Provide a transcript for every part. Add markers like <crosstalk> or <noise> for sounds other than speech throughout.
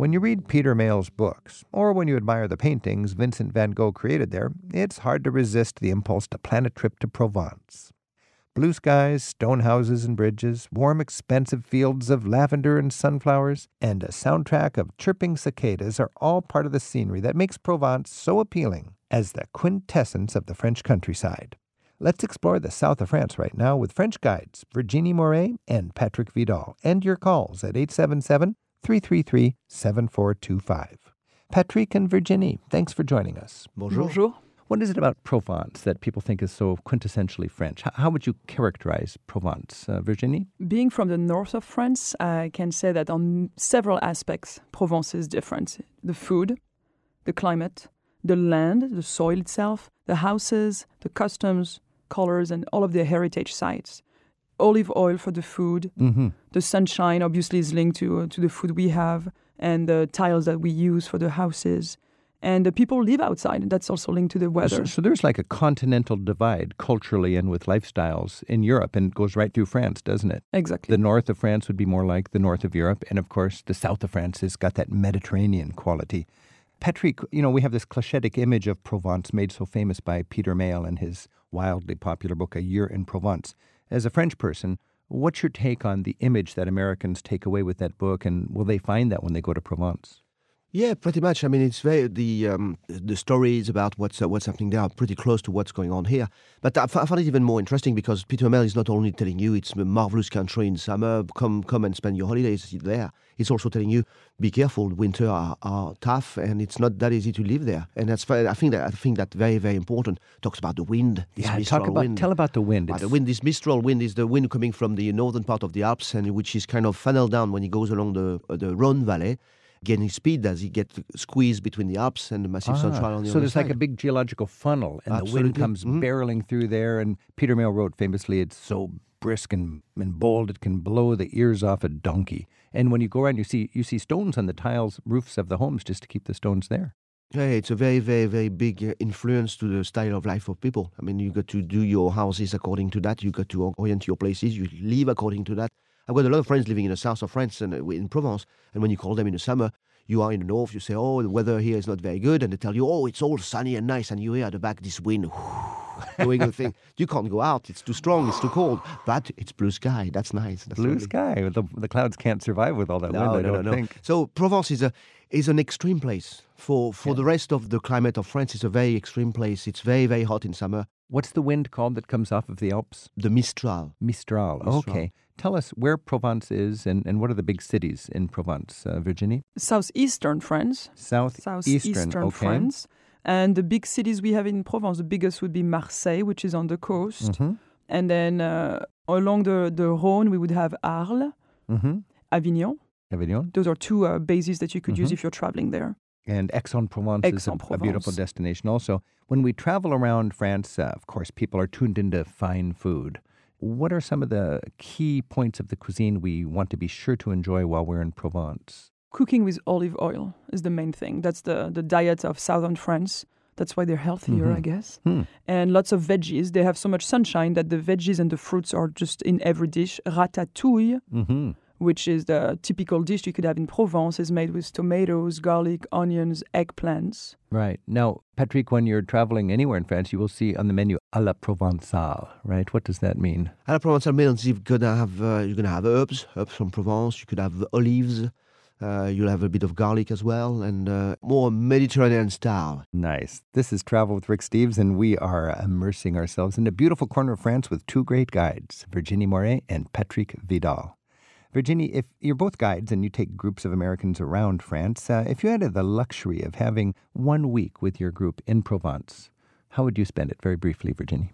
When you read Peter Mayle's books, or when you admire the paintings Vincent van Gogh created there, it's hard to resist the impulse to plan a trip to Provence. Blue skies, stone houses and bridges, warm, expansive fields of lavender and sunflowers, and a soundtrack of chirping cicadas are all part of the scenery that makes Provence so appealing as the quintessence of the French countryside. Let's explore the south of France right now with French guides Virginie Moré and Patrick Vidal, and your calls at 877 333 7425. Patrick and Virginie, thanks for joining us. Bonjour. Bonjour. What is it about Provence that people think is so quintessentially French? How, would you characterize Provence, uh, Virginie? Being from the north of France, I can say that on several aspects, Provence is different. The food, the climate, the land, the soil itself, the houses, the customs, colors, and all of the heritage sites. Olive oil for the food. Mm-hmm. The sunshine obviously is linked to, uh, to the food we have, and the tiles that we use for the houses and the people live outside. And that's also linked to the weather. So, so, there's like a continental divide culturally and with lifestyles in Europe, and it goes right through France, doesn't it? Exactly. The north of France would be more like the north of Europe, and of course, the south of France has got that Mediterranean quality. Patrick, you know, we have this clichetic image of Provence made so famous by Peter Mayle in his wildly popular book, A Year in Provence. As a French person, what's your take on the image that Americans take away with that book, and will they find that when they go to Provence? Yeah, pretty much. I mean, it's very the um, the stories about what's uh, what's happening there are pretty close to what's going on here. But I, f- I find it even more interesting because Peter Mel is not only telling you it's a marvelous country in summer, come come and spend your holidays there. He's also telling you be careful, winter are, are tough and it's not that easy to live there. And that's I think that I think that very very important. Talks about the wind. yeah, talk about wind. tell about the wind. Uh, the wind. This mistral wind is the wind coming from the northern part of the Alps and which is kind of funneled down when it goes along the uh, the Rhone Valley gaining speed as he get squeezed between the Alps and the Massif ah, Central on the So there's side. like a big geological funnel, and Absolutely. the wind comes mm-hmm. barreling through there. And Peter Mayle wrote famously, "It's so brisk and, and bold it can blow the ears off a donkey." And when you go around, you see you see stones on the tiles roofs of the homes just to keep the stones there. Yeah, it's a very, very, very big uh, influence to the style of life of people. I mean, you got to do your houses according to that. You got to orient your places. You live according to that. I've got a lot of friends living in the south of France and uh, in Provence. And when you call them in the summer, you are in the north, you say, oh, the weather here is not very good, and they tell you, oh, it's all sunny and nice, and you hear at the back this wind <laughs> doing the thing. You can't go out; it's too strong, it's too cold. But it's blue sky. That's nice. That's blue sky. The, the clouds can't survive with all that no, wind. No, I don't no, think. So Provence is a is an extreme place. For for yeah. the rest of the climate of France, it's a very extreme place. It's very very hot in summer. What's the wind called that comes off of the Alps? The Mistral. Mistral. Mistral. Okay. Tell us where Provence is and, and what are the big cities in Provence, uh, Virginie? Southeastern France. South Southeastern okay. France. And the big cities we have in Provence, the biggest would be Marseille, which is on the coast. Mm-hmm. And then uh, along the, the Rhone, we would have Arles, mm-hmm. Avignon. Avignon. Those are two uh, bases that you could mm-hmm. use if you're traveling there. And Aix-en-Provence Aix is a, a, beautiful destination also. When we travel around France, uh, of course, people are tuned into fine food. What are some of the key points of the cuisine we want to be sure to enjoy while we're in Provence? Cooking with olive oil is the main thing. That's the, the diet of southern France. That's why they're healthier, mm-hmm. I guess. Hmm. And lots of veggies. They have so much sunshine that the veggies and the fruits are just in every dish. Ratatouille. Mm-hmm which is the typical dish you could have in Provence, is made with tomatoes, garlic, onions, eggplants. Right. Now, Patrick, when you're traveling anywhere in France, you will see on the menu à la Provençale, right? What does that mean? À la Provençale means you're gonna have uh, you're gonna have herbs, herbs from Provence. You could have olives. Uh, you'll have a bit of garlic as well, and uh, more Mediterranean style. Nice. This is Travel with Rick Steves, and we are immersing ourselves in a beautiful corner of France with two great guides, Virginie Moré and Patrick Vidal. Virginie, if you're both guides and you take groups of Americans around France, uh, if you had the luxury of having one week with your group in Provence, how would you spend it? Very briefly, Virginie.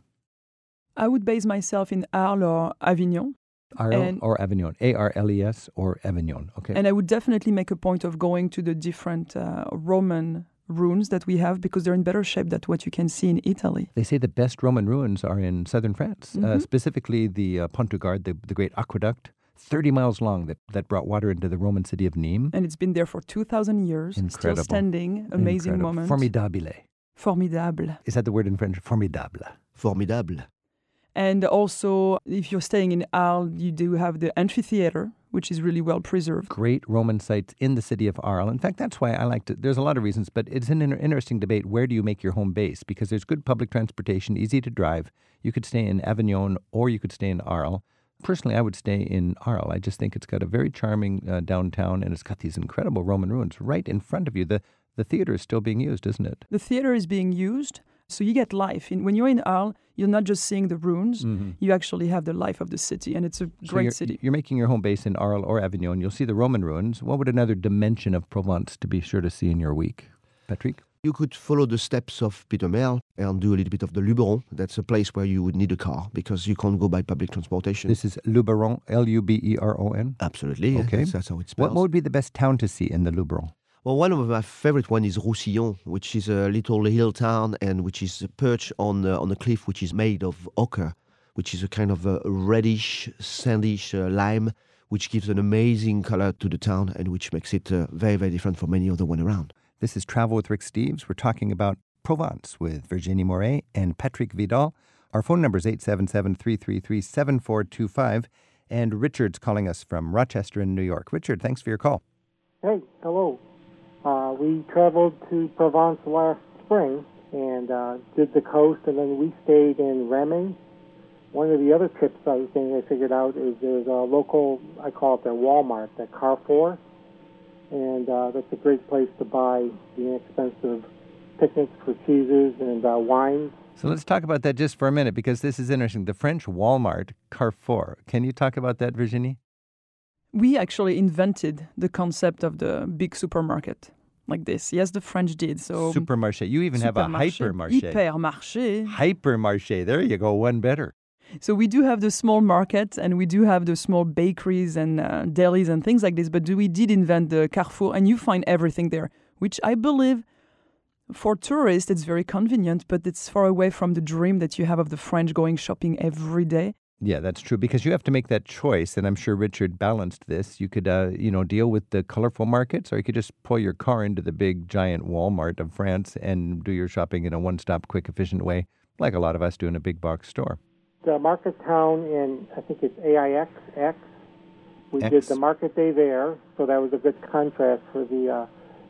I would base myself in Arles or Avignon. Arles or Avignon, A R L E S or Avignon. Okay. And I would definitely make a point of going to the different uh, Roman ruins that we have because they're in better shape than what you can see in Italy. They say the best Roman ruins are in southern France, uh, mm-hmm. uh, specifically the uh, Pont du Gard, the, the great aqueduct 30 miles long that, that brought water into the Roman city of Nîmes. And it's been there for 2,000 years. Incredible. Still standing. Amazing Incredible. moment. Formidable. Formidable. Is that the word in French? Formidable. Formidable. And also, if you're staying in Arles, you do have the amphitheater, which is really well preserved. Great Roman sites in the city of Arles. In fact, that's why I like to. There's a lot of reasons, but it's an inter- interesting debate. Where do you make your home base? Because there's good public transportation, easy to drive. You could stay in Avignon or you could stay in Arles. Personally, I would stay in Arles. I just think it's got a very charming uh, downtown and it's got these incredible Roman ruins right in front of you. The the theater is still being used, isn't it? The theater is being used, so you get life. In, when you're in Arles, you're not just seeing the ruins, mm-hmm. you actually have the life of the city, and it's a so great you're, city. You're making your home base in Arles or Avignon. You'll see the Roman ruins. What would another dimension of Provence to be sure to see in your week? Patrick? You could follow the steps of Peter Merle and do a little bit of the Luberon. That's a place where you would need a car because you can't go by public transportation. This is Luberon, L U B E R O N? Absolutely. Okay. That's, that's how it's spelled. What, what would be the best town to see in the Luberon? Well, one of my favorite one is Roussillon, which is a little hill town and which is perched on uh, on a cliff which is made of ochre, which is a kind of a reddish, sandish uh, lime, which gives an amazing color to the town and which makes it uh, very, very different from any other one around. This is Travel with Rick Steves. We're talking about Provence with Virginie Moré and Patrick Vidal. Our phone number is 877 333 7425. And Richard's calling us from Rochester in New York. Richard, thanks for your call. Hey, hello. Uh, we traveled to Provence last spring and uh, did the coast, and then we stayed in Ramey. One of the other trips I was saying I figured out is there's a local, I call it their Walmart, the Carrefour, and uh, that's a great place to buy the inexpensive picnics for cheeses and uh, wines. So let's talk about that just for a minute because this is interesting. The French Walmart, Carrefour. Can you talk about that, Virginie? We actually invented the concept of the big supermarket like this. Yes, the French did. So supermarché. You even have a hypermarché. Hypermarché. Hypermarché. There you go. One better. So we do have the small market and we do have the small bakeries and uh, delis and things like this. But we did invent the Carrefour, and you find everything there, which I believe for tourists it's very convenient, but it's far away from the dream that you have of the French going shopping every day. Yeah, that's true because you have to make that choice, and I'm sure Richard balanced this. You could, uh, you know, deal with the colorful markets, or you could just pull your car into the big giant Walmart of France and do your shopping in a one-stop, quick, efficient way, like a lot of us do in a big box store. The market town in I think it's AIX X. We X. did the market day there, so that was a good contrast for the uh,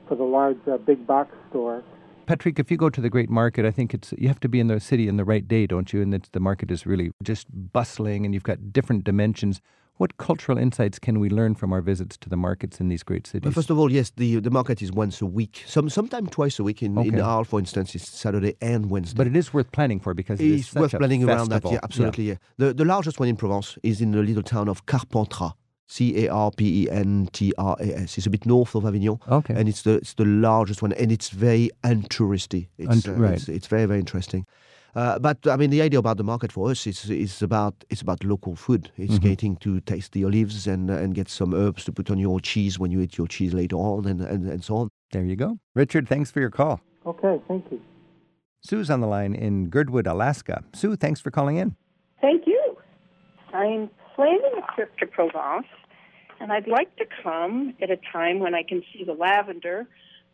for the large uh, big box store. Patrick, if you go to the great market, I think it's you have to be in the city in the right day, don't you? And the market is really just bustling, and you've got different dimensions. What cultural insights can we learn from our visits to the markets in these great cities? First of all, yes, the the market is once a week. Some sometimes twice a week. In Okay. in Arles, for instance, it's Saturday and Wednesday. but it is worth planning for because it is it's such worth a planning around that. Yeah, absolutely. Yeah. The the largest one in Provence is in the little town of Carpentras. C A R P E N T R A S. It's a bit north of Avignon. Okay. And it's the it's the largest one, and it's very untouristy. It's, Unt- uh, right. it's, it's very very interesting. Uh, but I mean, the idea about the market for us is is about it's about local food. It's Mm-hmm. getting to taste the olives and uh, and get some herbs to put on your cheese when you eat your cheese later on, and and, and so on. There you go. Richard, thanks for your call. Okay, thank you. Sue's on the line in Girdwood, Alaska. Sue, thanks for calling in. Thank you. I'm planning a trip to Provence, and I'd like to come at a time when I can see the lavender,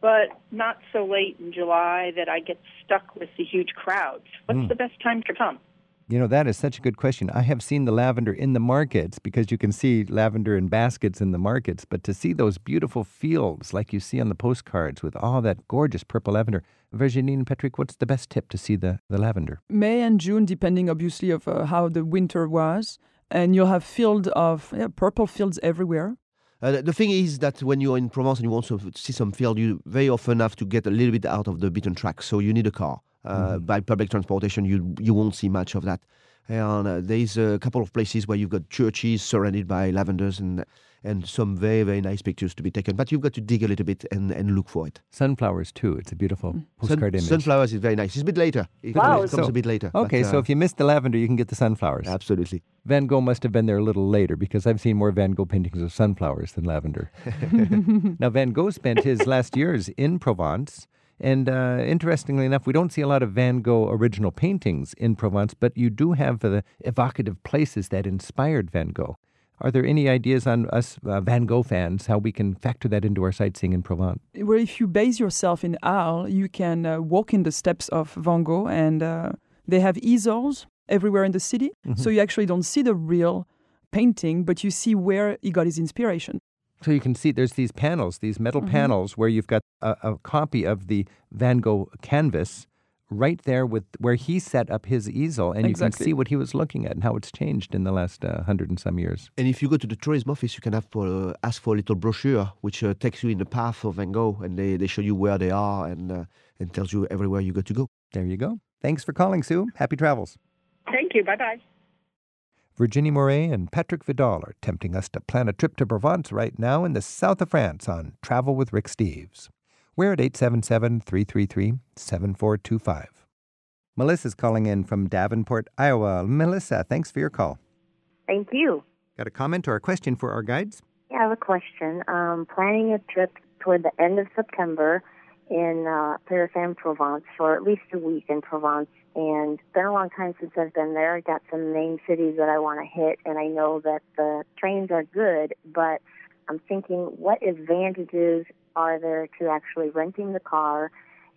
but not so late in July that I get stuck with the huge crowds. What's the best time to come? You know, that is such a good question. I have seen the lavender in the markets because you can see lavender in baskets in the markets, but to see those beautiful fields like you see on the postcards with all that gorgeous purple lavender. Virginie and Patrick, what's the best tip to see the, the lavender? May and June, depending obviously of uh, how the winter was, and you'll have field of yeah, purple fields everywhere. Uh, the- thing is that when you're in Provence and you want to see some field, you very often have to get a little bit out of the beaten track. So you need a car. Uh, By public transportation, you you won't see much of that. And uh, there's a couple of places where you've got churches surrounded by lavenders and and some very very nice pictures to be taken. But you've got to dig a little bit and, and look for it. Sunflowers, too. It's a beautiful postcard Sun- image. Sunflowers is very nice. It's a bit later. It, Wow. comes So- a bit later. Okay, but, so uh, if you miss the lavender, you can get the sunflowers. absolutely. Van Gogh must have been there a little later because I've seen more Van Gogh paintings of sunflowers than lavender. <laughs> now, Van Gogh spent his last years in Provence. And uh, interestingly enough, we don't see a lot of Van Gogh original paintings in Provence, but you do have the evocative places that inspired Van Gogh. Are there any ideas on us uh, Van Gogh fans how we can factor that into our sightseeing in Provence? Where if you base yourself in Arles, you can uh, walk in the steps of Van Gogh, and uh, they have easels everywhere in the city, so you actually don't see the real painting, but you see where he got his inspiration. So you can see there's these panels, these metal Mhm. panels, where you've got a, a copy of the Van Gogh canvas right there with where he set up his easel, and you can see what he was looking at and how it's changed in the last uh, hundred and some years. And if you go to the tourism office, you can have uh, ask for a little brochure which uh, takes you in the path of Van Gogh, and they, they show you where they are and uh, and tells you everywhere you got to go. There you go. Thanks for calling, Sue. Happy travels. Thank you. Bye bye. Virginie Moré and Patrick Vidal are tempting us to plan a trip to Provence right now in the south of France on Travel with Rick Steves. We're at 877 333 7425. Melissa's calling in from Davenport, Iowa. Melissa, thanks for your call. Thank you. Got a comment or a question for our guides? Yeah, I have a question. Um, planning a trip toward the end of September in uh, Paris and Provence for at least a week in Provence. And it's been a long time since I've been there. I got some main cities that I want to hit, and I know that the trains are good, but I'm thinking what advantages are there to actually renting the car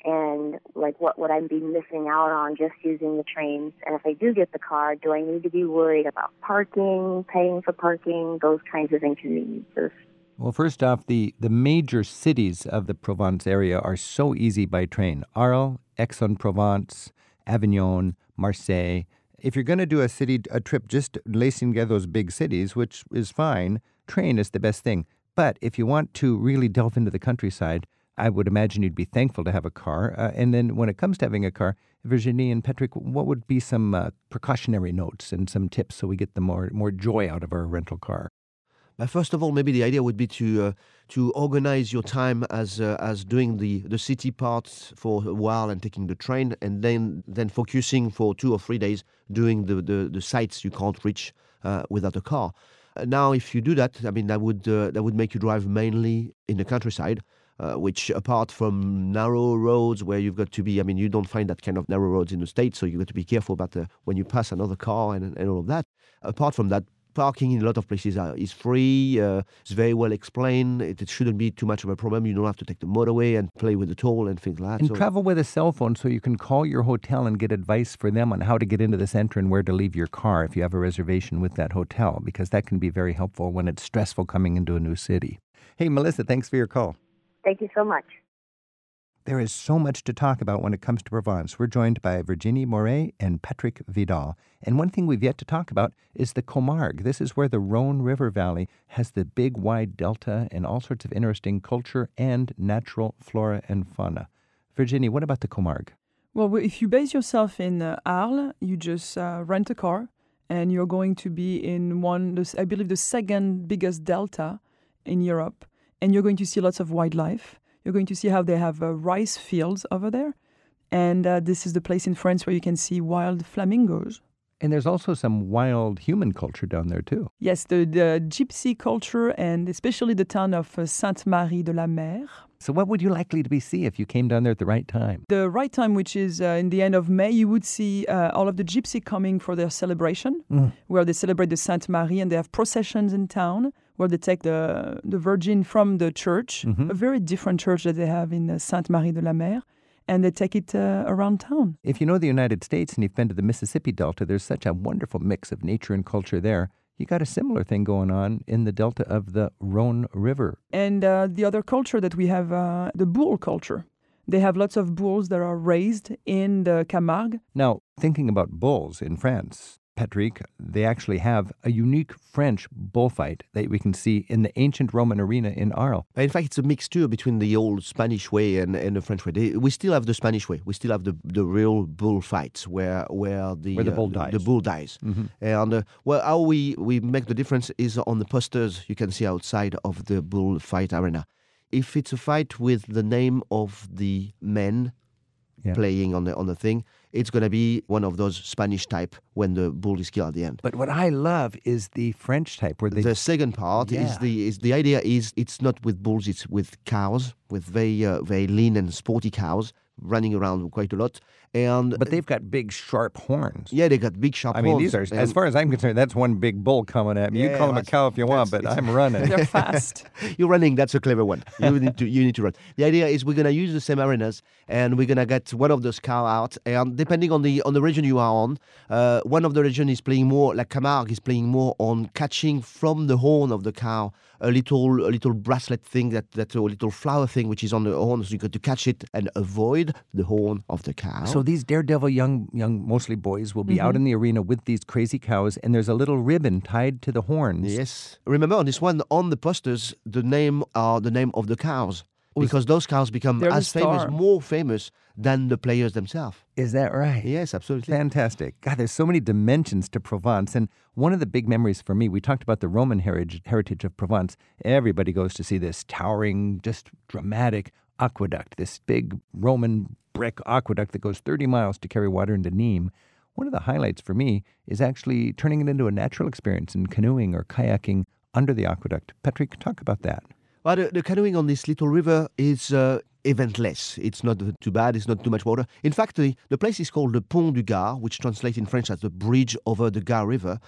and like what would I be missing out on just using the trains? And if I do get the car, do I need to be worried about parking, paying for parking, those kinds of inconveniences? Well, first off, the, the major cities of the Provence area are so easy by train Arles, Aix-en-Provence, Avignon, Marseille. If you're going to do a city a trip just lacing together those big cities, which is fine, train is the best thing. But if you want to really delve into the countryside, I would imagine you'd be thankful to have a car. Uh, and then when it comes to having a car, Virginie and Patrick, what would be some uh, precautionary notes and some tips so we get the more more joy out of our rental car? But first of all, maybe the idea would be to uh, to organize your time as uh, as doing the, the city parts for a while and taking the train, and then then focusing for two or three days doing the the, the sites you can't reach uh, without a car. Now, if you do that, I mean that would uh, that would make you drive mainly in the countryside. Uh, which, apart from narrow roads where you've got to be, I mean, you don't find that kind of narrow roads in the States, so you've got to be careful about uh, when you pass another car and, and all of that. Apart from that, parking in a lot of places are, is free. Uh, it's very well explained. It, it shouldn't be too much of a problem. You don't have to take the motorway and play with the toll and things like that. And So- travel with a cell phone so you can call your hotel and get advice for them on how to get into the center and where to leave your car if you have a reservation with that hotel, because that can be very helpful when it's stressful coming into a new city. Hey, Melissa, thanks for your call. Thank you so much. There is so much to talk about when it comes to Provence. We're joined by Virginie Moré and Patrick Vidal. And one thing we've yet to talk about is the Camargue. This is where the Rhone River Valley has the big wide delta and all sorts of interesting culture and natural flora and fauna. Virginie, what about the Camargue? Well, if you base yourself in uh, Arles, you just uh, rent a car and you're going to be in one, I believe, the second biggest delta in Europe. And you're going to see lots of wildlife. You're going to see how they have uh, rice fields over there. And uh, this is the place in France where you can see wild flamingos. And there's also some wild human culture down there, too. Yes, the, the gypsy culture and especially the town of uh, Saintes-Maries-de-la-Mer. So, what would you likely to be see if you came down there at the right time? The right time, which is uh, in the end of May, you would see uh, all of the gypsy coming for their celebration, where they celebrate the Sainte Marie and they have processions in town where they take the, the Virgin from the church, a very different church that they have in uh, Saintes-Maries-de-la-Mer, and they take it uh, around town. If you know the United States and you've been to the Mississippi Delta, there's such a wonderful mix of nature and culture there. You got a similar thing going on in the delta of the Rhone River. And uh, the other culture that we have, uh, the bull culture. They have lots of bulls that are raised in the Camargue. Now, thinking about bulls in France, Patrick, they actually have a unique French bullfight that we can see in the ancient Roman arena in Arles. In fact, it's a mixture between the old Spanish way and, and the French way. They, we still have the Spanish way. We still have the, the real bullfights where where the Where the uh, bull the, dies. bull dies. And uh, well, how we, we make the difference is on the posters you can see outside of the bullfight arena. If it's a fight with the name of the men Yeah. playing on the on the thing, it's going to be one of those Spanish type when the bull is killed at the end. But what I love is the French type where they the second part Yeah. is the is the idea is it's not with bulls, it's with cows, with very uh, very lean and sporty cows running around quite a lot. And But they've got big, sharp horns. yeah, they got big sharp I mean, horns. these are, as far as I'm concerned, that's one big bull coming at me. you Yeah, call him a cow if you want, but I'm running. They're <laughs> fast. <laughs> You're running. That's a clever one. You need to you need to run. The idea is we're gonna use the same arenas, and we're gonna get one of those cow out. And depending on the on the region you are on, uh, one of the region is playing more. Like Camargue is playing more on catching from the horn of the cow a little a little bracelet thing that that a little flower thing which is on the horn, so you got to catch it and avoid the horn of the cow. So these daredevil young, young, mostly boys, will be Mm-hmm. out in the arena with these crazy cows, and there's a little ribbon tied to the horns. Yes. Remember on this one, on the posters, the name are the name of the cows. Because those cows become They're as famous, more famous than the players themselves. Is that right? Yes, absolutely. Fantastic. God, there's so many dimensions to Provence. And one of the big memories for me, we talked about the Roman heritage, heritage of Provence. Everybody goes to see this towering, just dramatic aqueduct, this big Roman brick aqueduct that goes 30 miles to carry water into Nîmes. One of the highlights for me is actually turning it into a natural experience in canoeing or kayaking under the aqueduct. Patrick, talk about that. But the, the canoeing on this little river is uh, eventless. It's not too bad. It's not too much water. In fact, the, the place is called the Pont du Gard, which translates in French as the bridge over the Gard River.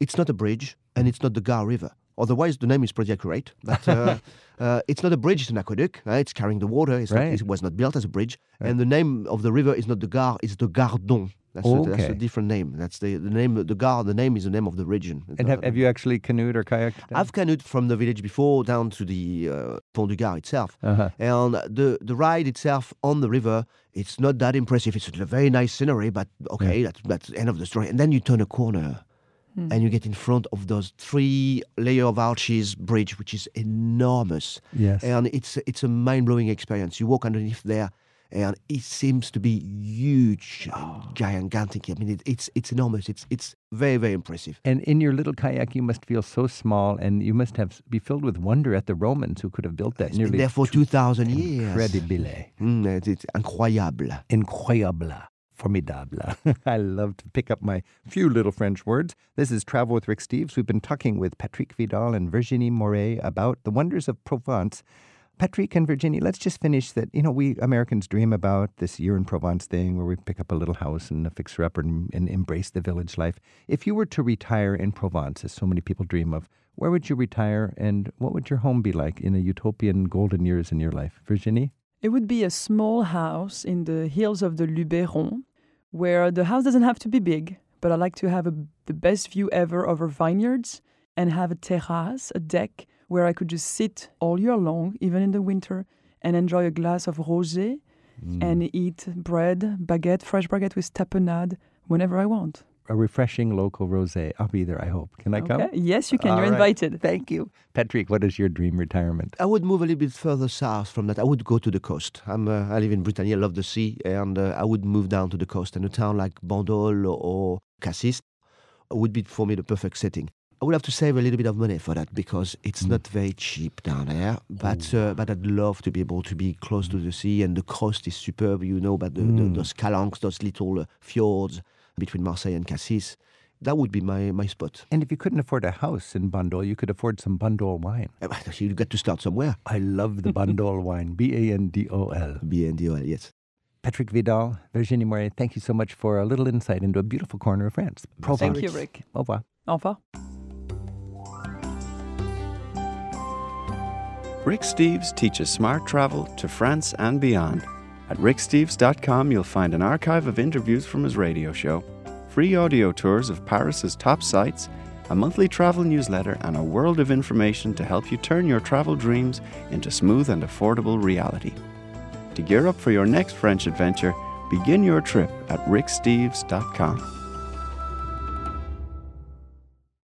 It's not a bridge, and it's not the Gard River. Otherwise, the name is pretty accurate. But uh, <laughs> uh, it's not a bridge; it's an aqueduct. Uh, it's carrying the water. It's not, it was not built as a bridge. And the name of the river is not the Gard; it's the Gardon. That's, a, that's Okay. a different name. That's the, the name. Of the Gard. The name is the name of the region. And have, have you actually canoed or kayaked? down? I've canoed from the village before down to the uh, Pont du Gard itself. Uh-huh. And the, the ride itself on the river, it's not that impressive. It's a very nice scenery, but okay, that's, that's the end of the story. And then you turn a corner and you get in front of those three layer of arches bridge, which is enormous. Yes. And it's, it's a mind blowing experience. You walk underneath there. And it seems to be huge, and gigantic. I mean, it, it's it's enormous. It's it's very very impressive. And in your little kayak, you must feel so small, and you must have be filled with wonder at the Romans who could have built that. It's been nearly there for two thousand years. incredible, Mm, it's, it's incroyable. incroyable, formidable. <laughs> I love to pick up my few little French words. This is Travel with Rick Steves. We've been talking with Patrick Vidal and Virginie Moré about the wonders of Provence. Patrick and Virginie, let's just finish that. You know, we Americans dream about this year in Provence thing where we pick up a little house and fix her up and, and embrace the village life. If you were to retire in Provence, as so many people dream of, where would you retire and what would your home be like in a utopian golden years in your life? Virginie? It would be a small house in the hills of the Luberon, where the house doesn't have to be big, but I like to have a, the best view ever over vineyards and have a terrace, a deck, where I could just sit all year long, even in the winter, and enjoy a glass of rosé and eat bread, baguette, fresh baguette with tapenade whenever I want. A refreshing local rosé. I'll be there, I hope. Can I come? Yes, you can. All You're right. invited. Thank you. Patrick, what is your dream retirement? I would move a little bit further south from that. I would go to the coast. I'm, uh, I live in Brittany. I love the sea, and uh, I would move down to the coast. And a town like Bandol or Cassis would be for me the perfect setting. I would have to save a little bit of money for that because it's not very cheap down there. But uh, but I'd love to be able to be close to the sea, and the coast is superb. You know, but the, the, those calanques, those little uh, fjords between Marseille and Cassis. That would be my, my spot. And if you couldn't afford a house in Bandol, you could afford some Bandol wine. Uh, You got to start somewhere. I love the Bandol <laughs> wine. B A N D O L. BNDOL, yes. Patrick Vidal, Virginie Moré, thank you so much for a little insight into a beautiful corner of France. Provence. Thank you, Rick. Au revoir. Au revoir. Rick Steves teaches smart travel to France and beyond. At ricksteves.com, you'll find an archive of interviews from his radio show, free audio tours of Paris's top sites, a monthly travel newsletter, and a world of information to help you turn your travel dreams into smooth and affordable reality. To gear up for your next French adventure, begin your trip at ricksteves.com.